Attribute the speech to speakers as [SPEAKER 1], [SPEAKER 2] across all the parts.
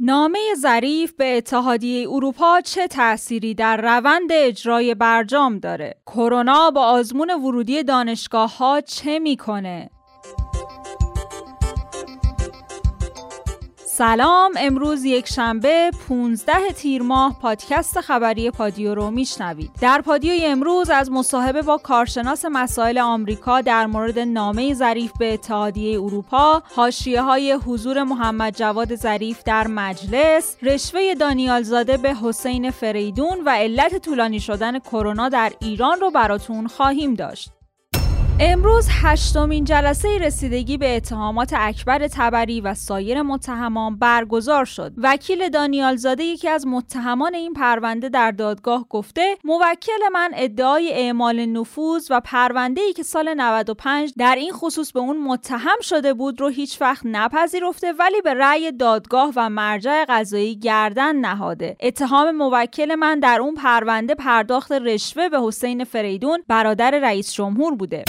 [SPEAKER 1] نامه ظریف به اتحادیه اروپا چه تأثیری در روند اجرای برجام داره؟ کرونا با آزمون ورودی دانشگاه ها چه می‌کنه؟ سلام امروز یک شنبه 15 تیر ماه پادکست خبری پادیو رو میشنوید. در پادیو امروز از مصاحبه با کارشناس مسائل آمریکا در مورد نامه ظریف به اتحادیه اروپا حاشیه های حضور محمد جواد ظریف در مجلس رشوه دانیال زاده به حسین فریدون و علت طولانی شدن کرونا در ایران رو براتون خواهیم داشت. امروز هشتمین جلسه رسیدگی به اتهامات اکبر تبری و سایر متهمان برگزار شد. وکیل دانیال زاده یکی از متهمان این پرونده در دادگاه گفته موکل من ادعای اعمال نفوذ و پرونده ای که سال 95 در این خصوص به اون متهم شده بود رو هیچ وقت نپذیرفته ولی به رأی دادگاه و مرجع قضایی گردن نهاده. اتهام موکل من در اون پرونده پرداخت رشوه به حسین فریدون برادر رئیس جمهور بوده.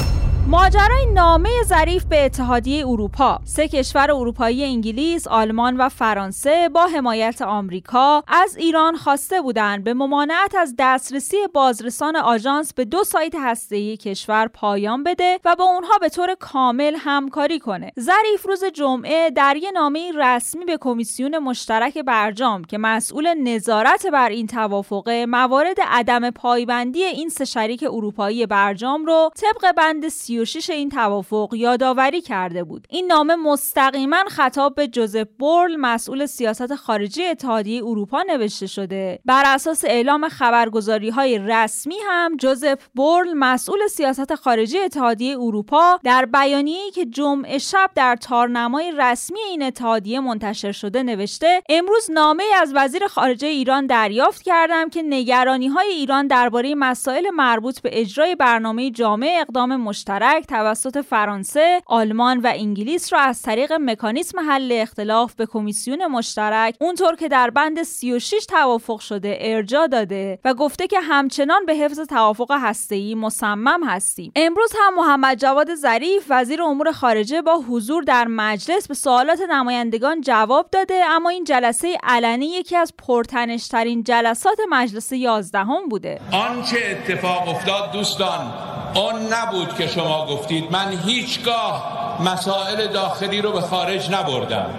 [SPEAKER 1] ماجرای نامه ظریف به اتحادیه اروپا سه کشور اروپایی انگلیس، آلمان و فرانسه با حمایت آمریکا از ایران خواسته بودند به ممانعت از دسترسی بازرسان آژانس به دو سایت هسته‌ای کشور پایان بده و با اونها به طور کامل همکاری کنه. ظریف روز جمعه در یک نامه رسمی به کمیسیون مشترک برجام که مسئول نظارت بر این توافقه موارد عدم پایبندی این سه شریک اروپایی برجام رو طبق بند 36 این توافق یادآوری کرده بود. این نامه مستقیما خطاب به جوزف بورل مسئول سیاست خارجی اتحادیه اروپا نوشته شده. بر اساس اعلام خبرگزاری های رسمی هم جوزف بورل مسئول سیاست خارجی اتحادیه اروپا در بیانیه‌ای که جمعه شب در تارنمای رسمی این اتحادیه منتشر شده نوشته امروز نامه از وزیر خارجه ایران دریافت کردم که نگرانی های ایران درباره مسائل مربوط به اجرای برنامه جامع اقدام مشترک توسط فرانسه، آلمان و انگلیس را از طریق مکانیسم حل اختلاف به کمیسیون مشترک اونطور که در بند 36 توافق شده ارجا داده و گفته که همچنان به حفظ توافق هسته‌ای مصمم هستیم. امروز هم محمد جواد ظریف وزیر امور خارجه با حضور در مجلس به سوالات نمایندگان جواب داده اما این جلسه علنی یکی از پرتنشترین جلسات مجلس 11 هم بوده.
[SPEAKER 2] آنچه اتفاق افتاد دوستان آن نبود که شما گفتید. من هیچگاه مسائل داخلی رو به خارج نبردم.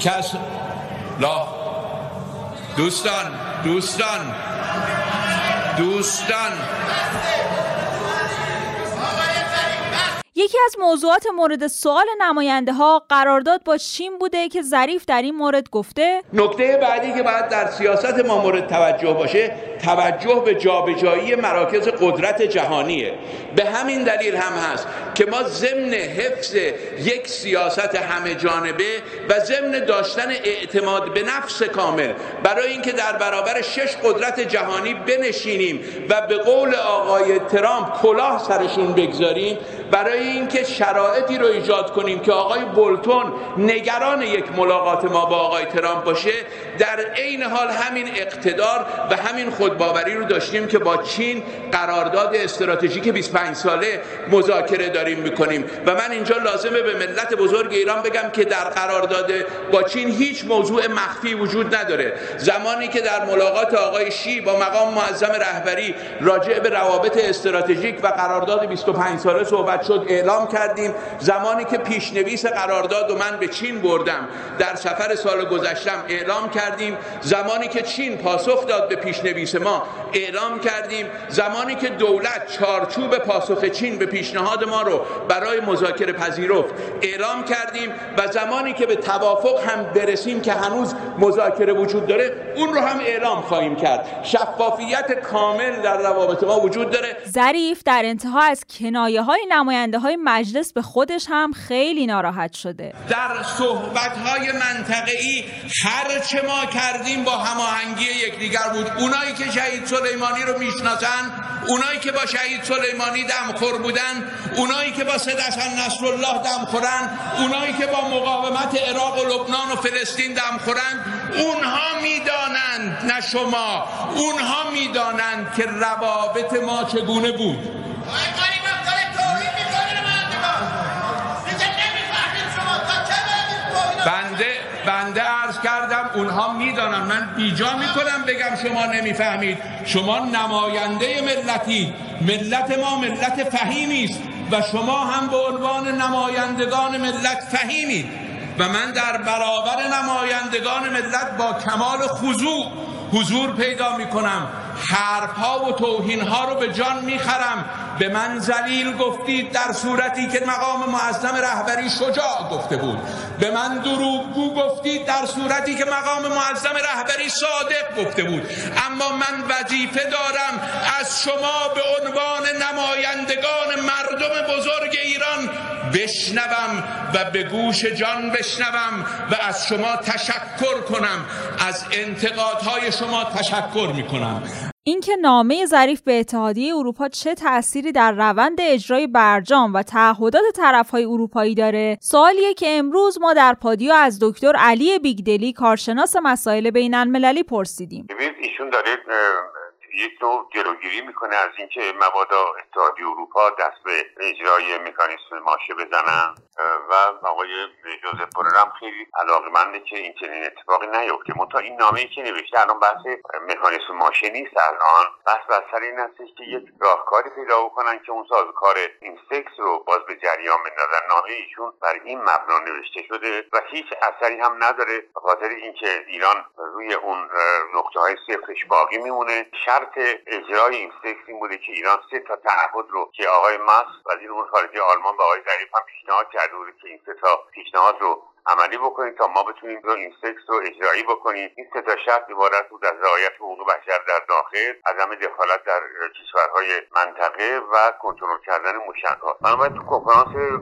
[SPEAKER 2] کس لا. دوستان دوستان. دوستان.
[SPEAKER 1] یکی از موضوعات مورد سوال نماینده ها قرارداد با چین بوده که ظریف در این مورد گفته.
[SPEAKER 2] نکته بعدی که باید در سیاست ما مورد توجه باشه توجه به جابجایی مراکز قدرت جهانیه. به همین دلیل هم هست. که ما ضمن حفظ یک سیاست همه جانبه و ضمن داشتن اعتماد به نفس کامل برای اینکه در برابر شش قدرت جهانی بنشینیم و به قول آقای ترامپ کلاه سرشون بگذاریم برای اینکه شرایطی رو ایجاد کنیم که آقای بولتون نگران یک ملاقات ما با آقای ترامپ باشه در عین حال همین اقتدار و همین خودباوری رو داشتیم که با چین قرارداد استراتژیک 25 ساله مذاکره داریم. می‌کنیم. و من اینجا لازمه به ملت بزرگ ایران بگم که در قرارداد با چین هیچ موضوع مخفی وجود نداره. زمانی که در ملاقات آقای شی با مقام معظم رهبری راجع به روابط استراتژیک و قرارداد 25 ساله صحبت شد اعلام کردیم. زمانی که پیشنویس قرارداد و من به چین بردم در سفر سال گذشتم اعلام کردیم. زمانی که چین پاسخ داد به پیشنویس ما اعلام کردیم. زمانی که دولت چارچوب پاسخ چین به پیشنهاد ما رو برای مذاکره پذیرفت. اعلام کردیم و زمانی که به توافق هم برسیم که هنوز مذاکره وجود داره اون رو هم اعلام خواهیم کرد. شفافیت کامل در روابط ما وجود داره.
[SPEAKER 1] ظریف در انتها از کنایه های نماینده های مجلس به خودش هم خیلی ناراحت شده.
[SPEAKER 2] در صحبت های منطقه‌ای هر چه ما کردیم با هماهنگی یکدیگر بود. اونایی که شهید سلیمانی رو می‌شناسن اونایی که با شهید سلیمانی دمخور بودن اونایی که با سید حسن نصرالله دمخورن اونایی که با مقاومت عراق و لبنان و فلسطین دمخورن اونها می‌دانند نه شما اونها می‌دانند که روابط ما چگونه بود. بنده بنده عرض کردم اونها می‌دانن من بیجا می‌کنم بگم شما نمی‌فهمید. شما نماینده ملتی ملت ما ملت فهیمی است و شما هم به عنوان نمایندگان ملت فهیمید و من در برابر نمایندگان ملت با کمال خضوع حضور پیدا می کنم حرف ها و توهین ها رو به جان می‌خرم. به من زلیل گفتید در صورتی که مقام معظم رهبری شجاع گفته بود. به من دروغگو گفتید در صورتی که مقام معظم رهبری صادق گفته بود. اما من وظیفه دارم از شما به عنوان نمایندگان مردم بزرگ ایران بشنوم و به گوش جان بشنوم و از شما تشکر کنم. از انتقادهای شما تشکر می کنم
[SPEAKER 1] اینکه نامه ظریف به اتحادیه اروپا چه تأثیری در روند اجرای برجام و تعهدات طرفهای اروپایی داره سوالیه که امروز ما در پادیو از دکتر علی بیگدلی کارشناس مسائل بین المللی پرسیدیم
[SPEAKER 3] ایشون داره یک نوع جلوگیری می‌کنه از اینکه مبادا اتحادیه اروپا دست به اجرای مکانیسم ماشه بزنن. و آقای جوزف پورر خیلی علاقمنده که این چنین اتفاقی نیفته. منتها این نامه ای که نوشته الان بحث مکانیسم ماشه نیست الان. بحث بر سر این هستش که یک راهکاری پیدا بکنن که اون سازوکار این سکس رو باز به جریان بندازن. نامه ایشون بر این مبنا نوشته شده و هیچ اثری هم نداره به خاطر اینکه ایران روی اون نقطه های صفرش باقی میمونه. شرط اجرای این سکس این بوده که ایران سه تا تعهد رو که آقای ماس وزیر امور خارجه آلمان به آقای ظریف هم پیشنهاد کرده بوده که این سه تا پیشنهاد رو عملی بکنیم تا ما بتونیم این سکس رو اجرایی بکنیم. این سه تا شرط عبارت بود از رعایت حقوق بشر در داخل عدم دخالت در کشورهای منطقه و کنترل کردن موشکها بنابراین تو کنفرانس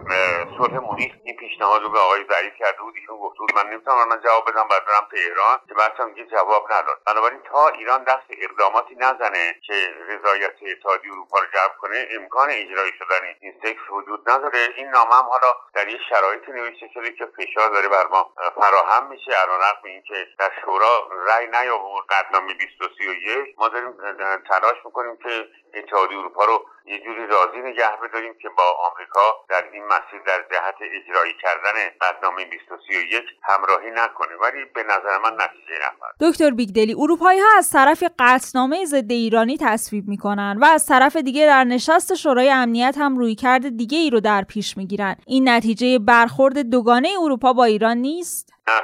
[SPEAKER 3] صلح مونیخ این پیشنهاد رو به آقای ظریف کرده بود. ایشون گفته بود من نمی‌تونم من جواب بدم بعد برم تهران. که بعدم یه جواب نداد. بنابراین تا ایران دست اقداماتی نزنه که رضایت اتحادیه اروپا رو جلب کنه امکان اجرایی شدن این سکس وجود نداره. این نامه هم حالا در یه شرایطی نوشته شده که فشار داره بر ما فراهم میشه رقم اینکه در شورا رأی نیاورد قدنامه 231 ما داریم تلاش می‌کنیم که اتحادیه اروپا رو یه جوری راضی نگه بداریم که با آمریکا در این مسیر در جهت اجرایی کردن قدنامه 231 همراهی نکنه. ولی به نظر من نتیجه نخواهد
[SPEAKER 1] دکتر بیگدلی اروپایی ها از طرف قطعنامه ضد ایرانی تصویب می‌کنن و از طرف دیگه در نشست شورای امنیت هم روی کرده دیگه ای رو در پیش می‌گیرن. این نتیجه برخورد دوگانه اروپا با ایران نیست؟
[SPEAKER 3] نه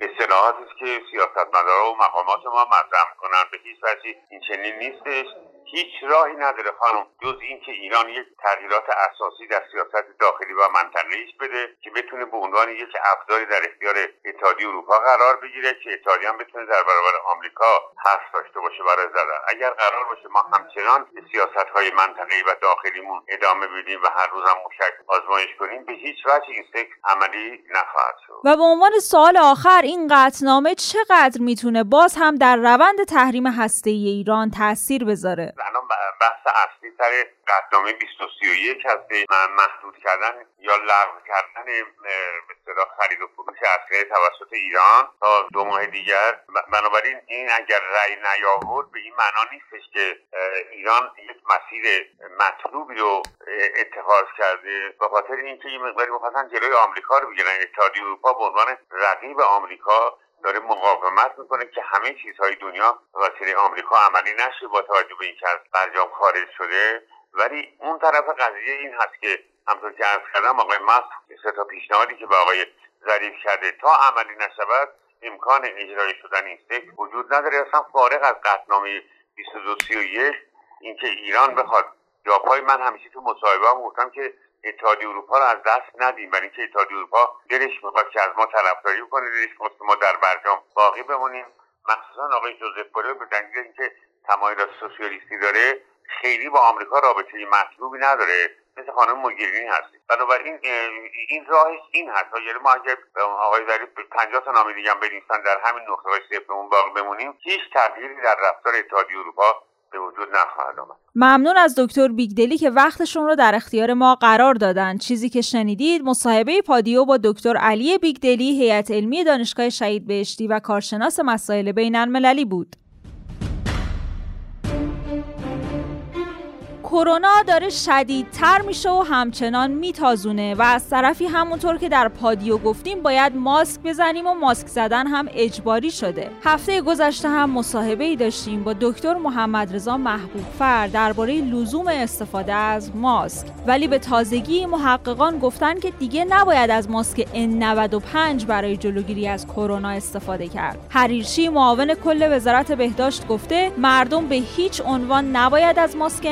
[SPEAKER 3] اصطلاحاتی است که سیاستمدارا و مقامات ما مطرح می‌کنن. به هیچ وجه این چنین نیستش. هیچ راهی نداره خانم جز اینکه ایران یک تغییرات اساسی در سیاست داخلی و منطقه‌ایش بده که بتونه به عنوان یک ابزاری در اختیار اتحادیه اروپا قرار بگیره که اتحادیه هم بتونه در برابر آمریکا حرف داشته باشه برای زدن اگر قرار باشه ما همچنان سیاست های منطقه‌ای و داخلیمون ادامه بدیم و هر روز هم موشک آزمایش کنیم به هیچ وجه این فکر عملی نخواهد شد.
[SPEAKER 1] و به عنوان سوال آخر این قطعنامه چقدر می‌تونه باز هم در روند تحریم هسته‌ای ایران تاثیر بذاره؟
[SPEAKER 3] الان بحث اصلی سر قطنامه 231 هسته محدود کردن یا لغو کردن به خرید و فروش اسلحه توسط ایران تا دو ماه دیگر. بنابراین این اگر رأی نیاورد به این معنا نیستش که ایران یک مسیر مطلوبی رو اتخاذ کرده. به خاطر اینکه این مقداری می‌خواستن جلوی آمریکا رو بگیرن اتحادیه اروپا به عنوان رقیب آمریکا داره مقاومت می‌کنه که همه چیزهای دنیا وسیله آمریکا عملی نشه با توجه به اینکه از برجام خارج شده. ولی اون طرف قضیه این هست که همطور که ارز کردم آقای ماسک سه تا پیشنهادی که به آقای ظریف کرده تا عملی نشود امکان اجرای شدن این وجود نداره. اصلا فارغ از قطنامه 2231 اینکه ایران بخواد جاپای من همیشه تو مصاحبه هم گفتم که اتحادیه اروپا رو از دست ندیم. برای اینکه اتحادیه اروپا دلش می‌خواد که از ما طرفداری کنه دلش می‌خواد ما در برجام باقی بمونیم. مخصوصا آقای جوزف بورل به دلیل اینکه تمایلات سوسیالیستی داره خیلی با آمریکا رابطه مطلوبی نداره. مثل خانم موگیرینی هستی بنابراین این راهش این هست. یعنی ما اگر آقای ظریف پنجاه تا نامه دیگه هم بنویسن در همین نقطه های صفرمون باقی بمونیم. هیچ تغییری در رفتار اتحادیه اروپا به وجود نخواهد آمد.
[SPEAKER 1] ممنون از دکتر بیگدلی که وقتشون رو در اختیار ما قرار دادن. چیزی که شنیدید مصاحبه پادیو با دکتر علی بیگدلی هیئت علمی دانشگاه شهید بهشتی و کارشناس مسائل بین المللی بود. کرونا داره شدیدتر میشه و همچنان میتازونه و از طرفی همونطور که در پادیو گفتیم باید ماسک بزنیم و ماسک زدن هم اجباری شده. هفته گذشته هم مصاحبه ای داشتیم با دکتر محمد رضا محبوب فر درباره لزوم استفاده از ماسک. ولی به تازگی محققان گفتن که دیگه نباید از ماسک N95 برای جلوگیری از کرونا استفاده کرد. حریرچی معاون کل وزارت بهداشت گفته مردم به هیچ عنوان نباید از ماسک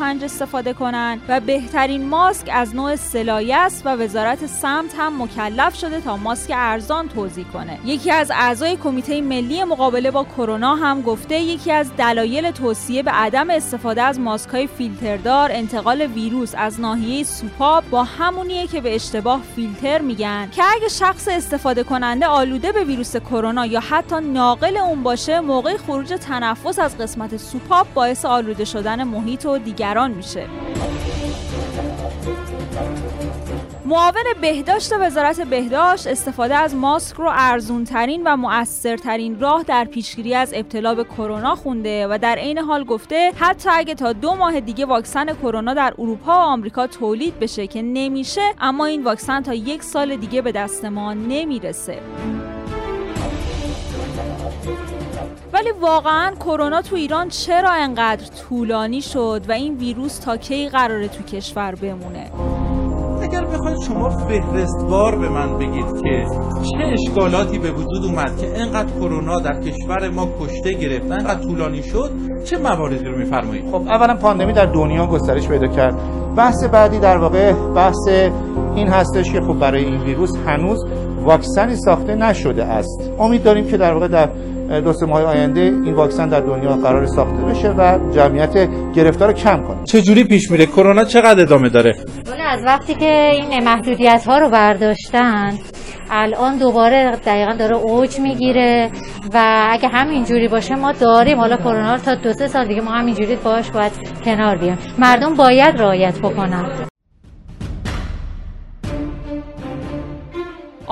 [SPEAKER 1] 95 استفاده کنند و بهترین ماسک از نوع سلایه است و وزارت سمت هم مکلف شده تا ماسک ارزان توضیح کنه. یکی از اعضای کمیته ملی مقابله با کرونا هم گفته یکی از دلایل توصیه به عدم استفاده از ماسک های فیلتردار انتقال ویروس از ناحیه سوپاب با همونیه که به اشتباه فیلتر میگن. که اگه شخص استفاده کننده آلوده به ویروس کرونا یا حتی ناقل اون باشه موقع خروج تنفس از قسمت سوپاپ باعث آلوده شدن محیط و دیگران میشه. معاون بهداشت وزارت بهداشت استفاده از ماسک رو ارزون ترین و مؤثرترین راه در پیشگیری از ابتلا به کرونا خونده و در عین حال گفته حتی اگه تا دو ماه دیگه واکسن کرونا در اروپا و آمریکا تولید بشه که نمیشه اما این واکسن تا یک سال دیگه به دست ما نمی‌رسه. ولی واقعا کرونا تو ایران چرا انقدر طولانی شد و این ویروس تا کی قراره تو کشور بمونه؟
[SPEAKER 4] اگر بخواید شما فهرستوار به من بگید که چه اشکالاتی به وجود اومد که انقدر کرونا در کشور ما کشته گرفت انقدر طولانی شد چه مواردی رو میفرمایید؟
[SPEAKER 5] خب اولا پاندمی در دنیا گسترش پیدا کرد. بحث بعدی در واقع بحث این هستش که خب برای این ویروس هنوز واکسنی ساخته نشده است. امید داریم که در واقع در دو سه ماه آینده این واکسن در دنیا قرار ساخته بشه و جمعیت گرفتار رو کم کنه.
[SPEAKER 4] چه جوری پیش میره؟ کرونا چقدر ادامه داره؟
[SPEAKER 6] از وقتی که این محدودیت ها رو برداشتن الان دوباره دقیقا داره اوج می‌گیره و اگه همینجوری باشه ما داریم. حالا کرونا تا دو سه سال دیگه ما همینجوری باش باید کنار بیایم. مردم باید رعایت بکنن.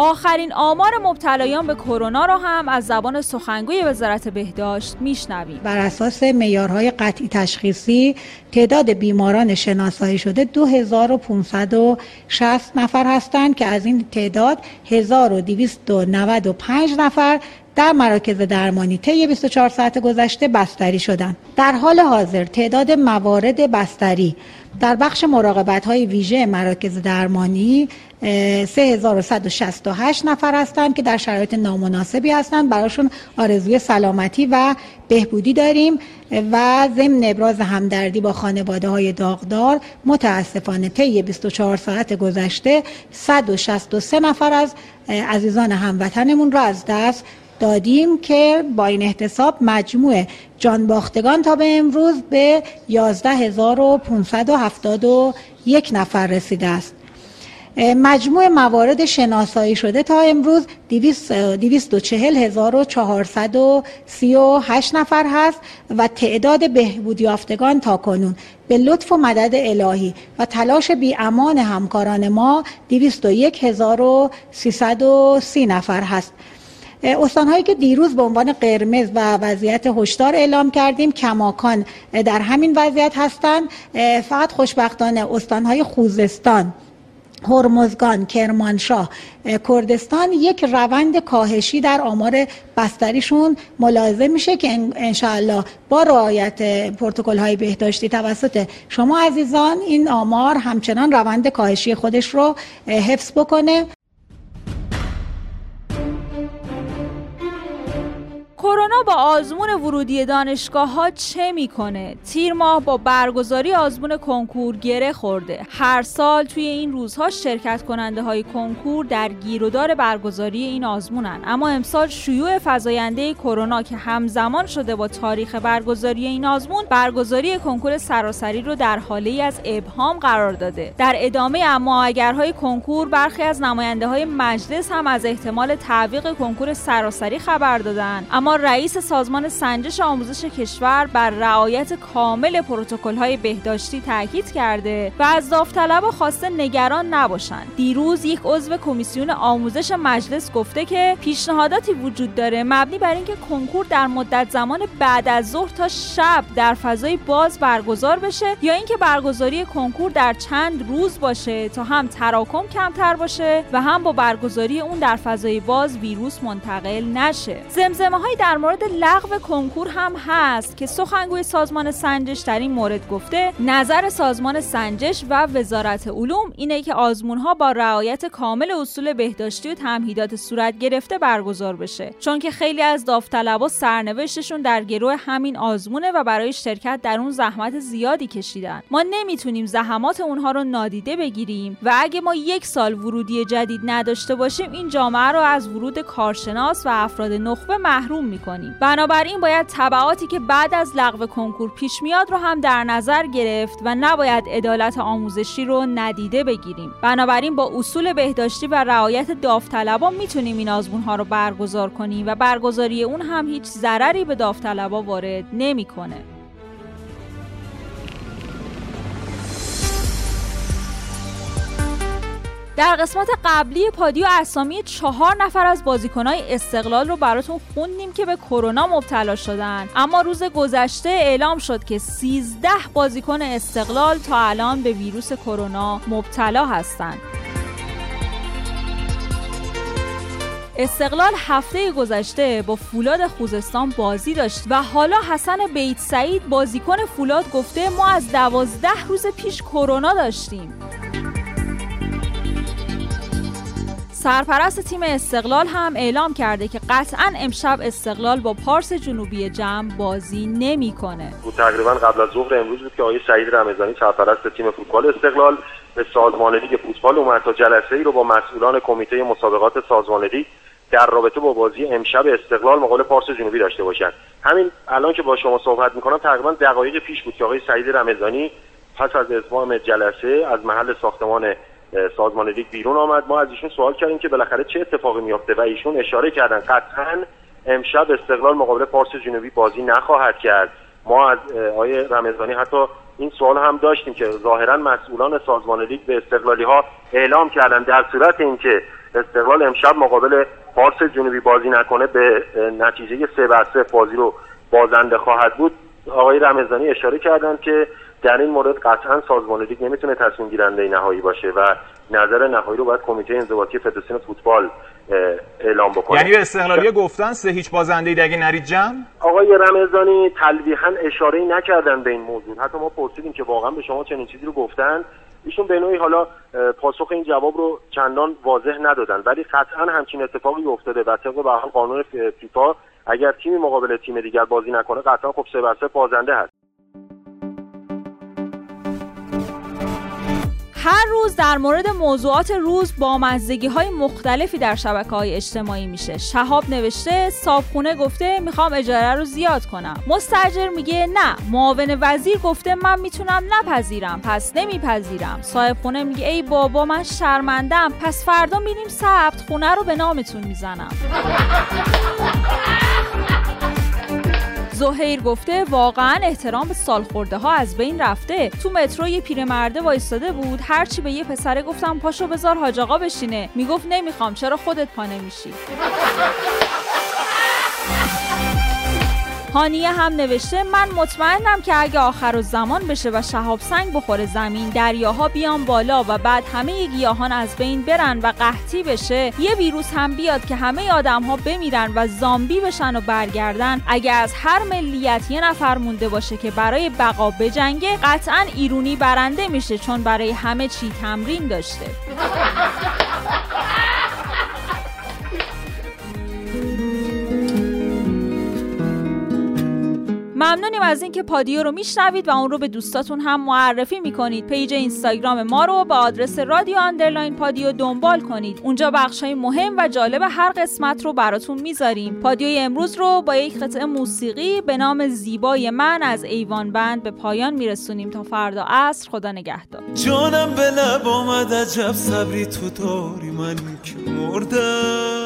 [SPEAKER 1] آخرین آمار مبتلایان به کرونا را هم از زبان سخنگوی وزارت بهداشت میشنویم
[SPEAKER 7] بر اساس معیارهای قطعی تشخیصی تعداد بیماران شناسایی شده 2560 نفر هستند که از این تعداد 1295 نفر در مراکز درمانی طی 24 ساعت گذشته بستری شدند. در حال حاضر تعداد موارد بستری در بخش مراقبت های ویژه مراکز درمانی 3168 نفر هستند که در شرایط نامناسبی هستند براشون آرزوی سلامتی و بهبودی داریم و ضمن ابراز همدردی با خانواده های داغدار متاسفانه طی 24 ساعت گذشته 163 نفر از عزیزان هموطنمون را از دست دادیم که با این احتساب مجموع جانباختگان تا به امروز به 11571 نفر رسیده است. مجموع موارد شناسایی شده تا امروز 240438 نفر هست و تعداد بهبود یافتگان تا کنون. به لطف و مدد الهی و تلاش بی امان همکاران ما 201330 نفر هست. استانهایی که دیروز به عنوان قرمز و وضعیت هشدار اعلام کردیم کماکان در همین وضعیت هستند. فقط خوشبختانه استانهای خوزستان هرمزگان، کرمانشاه، کردستان یک روند کاهشی در آمار بستریشون ملاحظه میشه که انشاءالله با رعایت پروتکل های بهداشتی توسط شما عزیزان این آمار همچنان روند کاهشی خودش رو حفظ بکنه.
[SPEAKER 1] کرونا با آزمون ورودی دانشگاه ها چه می‌کنه؟ تیر ماه با برگزاری آزمون کنکور گره خورده. هر سال توی این روزها شرکت کننده های کنکور در گیرودار برگزاری این آزمونن. اما امسال شیوع فزاینده کرونا که همزمان شده با تاریخ برگزاری این آزمون، برگزاری کنکور سراسری رو در حاله از ابهام قرار داده. در ادامه اما اگرهای کنکور برخی از نماینده های مجلس هم از احتمال تعویق کنکور سراسری خبر دادن. اما رئیس سازمان سنجش آموزش کشور بر رعایت کامل های بهداشتی تاکید کرده و از داوطلبا خواسته نگران نباشند. دیروز یک عضو کمیسیون آموزش مجلس گفته که پیشنهاداتی وجود داره مبنی بر اینکه کنکور در مدت زمان بعد از ظهر تا شب در فضای باز برگزار بشه یا اینکه برگزاری کنکور در چند روز باشه تا هم تراکم کمتر باشه و هم با برگزاری اون در فضای باز ویروس منتقل نشه زمزمه های مورد لغو کنکور هم هست که سخنگوی سازمان سنجش در این مورد گفته نظر سازمان سنجش و وزارت علوم اینه که آزمون ها با رعایت کامل اصول بهداشتی و تمهیدات صورت گرفته برگزار بشه. چون که خیلی از داوطلبا سرنوشتشون در گروه همین آزمونه و برای شرکت در اون زحمت زیادی کشیدن. ما نمی‌تونیم زحمات اونها رو نادیده بگیریم و اگه ما یک سال ورودی جدید نداشته باشیم این جامعه رو از ورود کارشناس و افراد نخبه محروم می‌کنیم. بنابراین باید تبعاتی که بعد از لغو کنکور پیش میاد رو هم در نظر گرفت و نباید عدالت آموزشی رو ندیده بگیریم. بنابراین با اصول بهداشتی و رعایت داوطلبا می‌تونیم این آزمون ها رو برگزار کنیم و برگزاری اون هم هیچ ضرری به داوطلبا وارد نمی‌کنه. در قسمت قبلی پادیو اسامی چهار نفر از بازیکنهای استقلال رو براتون خوندیم که به کرونا مبتلا شدن. اما روز گذشته اعلام شد که 13 بازیکن استقلال تا الان به ویروس کرونا مبتلا هستند. استقلال هفته گذشته با فولاد خوزستان بازی داشت و حالا حسن بیت سعید بازیکن فولاد گفته ما از دوازده روز پیش کرونا داشتیم. سرپرست تیم استقلال هم اعلام کرده که قطعا امشب استقلال با پارس جنوبی جمع بازی نمی‌کنه.
[SPEAKER 8] تقریبا قبل از ظهر امروز بود که آقای سعید رمضانی سرپرست تیم فوتبال استقلال به سازمان لیگ فوتبال اومد تا جلسه ای رو با مسئولان کمیته مسابقات سازمان لیگ در رابطه با بازی امشب استقلال مقابل پارس جنوبی داشته باشند همین الان که با شما صحبت می‌کنم تقریبا دقایق پیش بود که آقای سعید رمضانی پس از اتمام جلسه از محل ساختمان سازمان لیگ بیرون آمد. ما از ایشون سوال کردیم که بالاخره چه اتفاقی میافته و ایشون اشاره کردن قطعا امشب استقلال مقابل پارس جنوبی بازی نخواهد کرد. ما از آقای رمضانی حتی این سوال هم داشتیم که ظاهرا مسئولان سازمان لیگ به استقلالی ها اعلام کردن در صورت اینکه استقلال امشب مقابل پارس جنوبی بازی نکنه به نتیجه سه بر سه بازی رو بازنده خواهد بود. آقای رمضانی اشاره کردن که در این مورد قطعا سازمان لیگ نمی‌تونه تصمیم گیرنده نهایی باشه و نظر نهایی رو باید کمیته انضباطی فدراسیون فوتبال اعلام بکنه.
[SPEAKER 9] یعنی به استقلالی گفتن سه هیچ بازنده ای اگه نرید جمع؟
[SPEAKER 8] آقای رمضانی تلویحا اشاره نکردن به این موضوع. حتی ما پرسیدیم که واقعا به شما چنین چیزی رو گفتن. ایشون به نوعی حالا پاسخ این جواب رو چندان واضح ندادن. ولی قطعا همچین اتفاقی افتاده و طبق به قانون فیفا اگر تیمی مقابل تیم دیگر بازی نکنه قطعا خب سه بر سه بازنده هست.
[SPEAKER 1] هر روز در مورد موضوعات روز با مزدگی های مختلفی در شبکه های اجتماعی میشه. شهاب نوشته صابخونه گفته می‌خوام اجاره رو زیاد کنم. مستجر میگه نه معاون وزیر گفته من می‌تونم نپذیرم. پس نمیپذیرم. صاحب خونه میگه ای بابا من شرمندم پس فردا میریم ثبت خونه رو به نامتون می‌زنم. زهیر گفته واقعا احترام به سالخورده ها از بین رفته. تو مترو یه پیرمرده وایستاده بود هرچی به یه پسره گفتم پاشو بذار حاج آقا بشینه. می‌گفت نمی‌خوام چرا خودت پا نمیشی؟ هانیه هم نوشته من مطمئنم که اگه آخر و زمان بشه و شهاب سنگ بخوره زمین دریاها بیان بالا و بعد همه گیاهان از بین برن و قحطی بشه. یه ویروس هم بیاد که همه آدم ها بمیرن و زامبی بشن و برگردن. اگه از هر ملیت یه نفر مونده باشه که برای بقا بجنگه قطعا ایرونی برنده میشه چون برای همه چی تمرین داشته. ممنونیم از اینکه پادیو رو میشنوید و اون رو به دوستاتون هم معرفی می‌کنید. page اینستاگرام ما رو با آدرس رادیو underline پادیو دنبال کنید. اونجا بخش های مهم و جالب هر قسمت رو براتون می‌ذاریم. پادیوی امروز رو با یک قطعه موسیقی به نام زیبای من از ایوان بند به پایان میرسونیم تا فردا عصر. خدا نگهدار.
[SPEAKER 10] جانم به لب آمد عجب صبری تو داری من که مردم.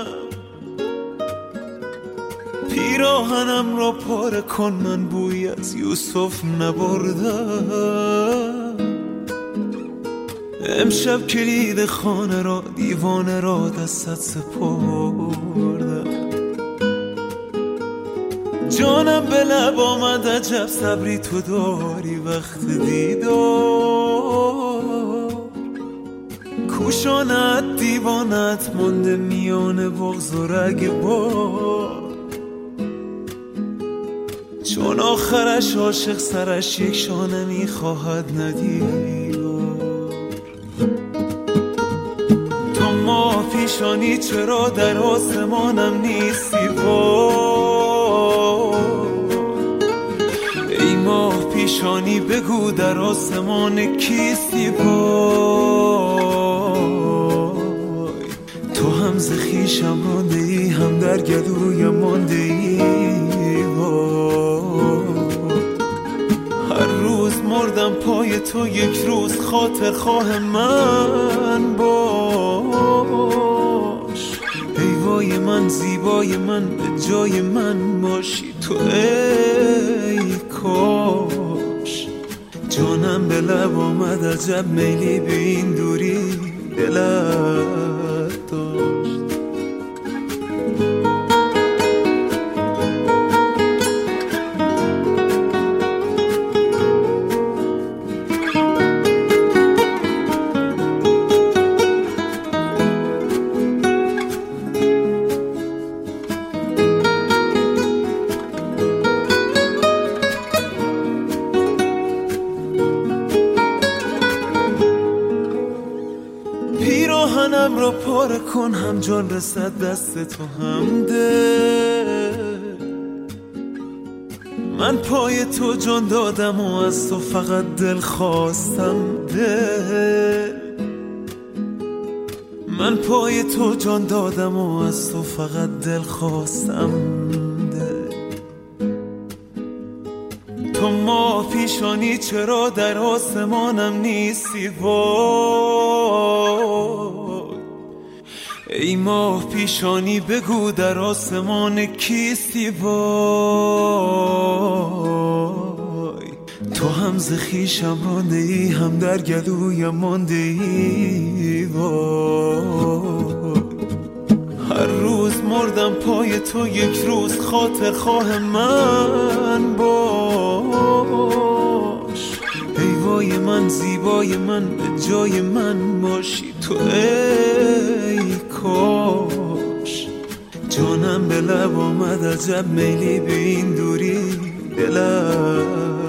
[SPEAKER 10] پیراهنم را پاره کن من بوی از یوسف نبردم. امشب کلید خانه را دیوانه را دستت سپردم. جانم به لب آمد عجب صبری تو داری وقت دیدار. کوشانت دیوانت مانده میان بغز و رگ بار. چون آخرش عاشق سرش یک شانه می‌خواهد ندید. تو ما پیشانی چرا در آسمانم نیستی؟ ای ماه پیشانی بگو در آسمان کیستی؟ وای. تو هم ز خویشم مانده ای هم در گلویم مانده روز مردم پای تو یک روز خاطر خواه من باش. ای وای من زیبای من به جای من باشی تو ای کاش. جانم به لب آمد عجب میلی به این دوری دلت جان رسد دست تو هم ده. من پای تو جان دادم و از تو فقط دل خواستم ده. من پای تو جان دادم و از تو فقط دل خواستم ده. تو ما پیشانی چرا در آسمانم نیستی؟ وای. ای ماه پیشانی بگو در آسمان کیستی وای؟ تو هم ز خویشم مانده ای هم در گلویم مانده ای وای؟ هر روز مردم پای تو یک روز خاطر خواه من باش ای وای من زیبای من به جای من باشی تو ای کاش. جانم به لب آمد عجب میلی به این دوری داشت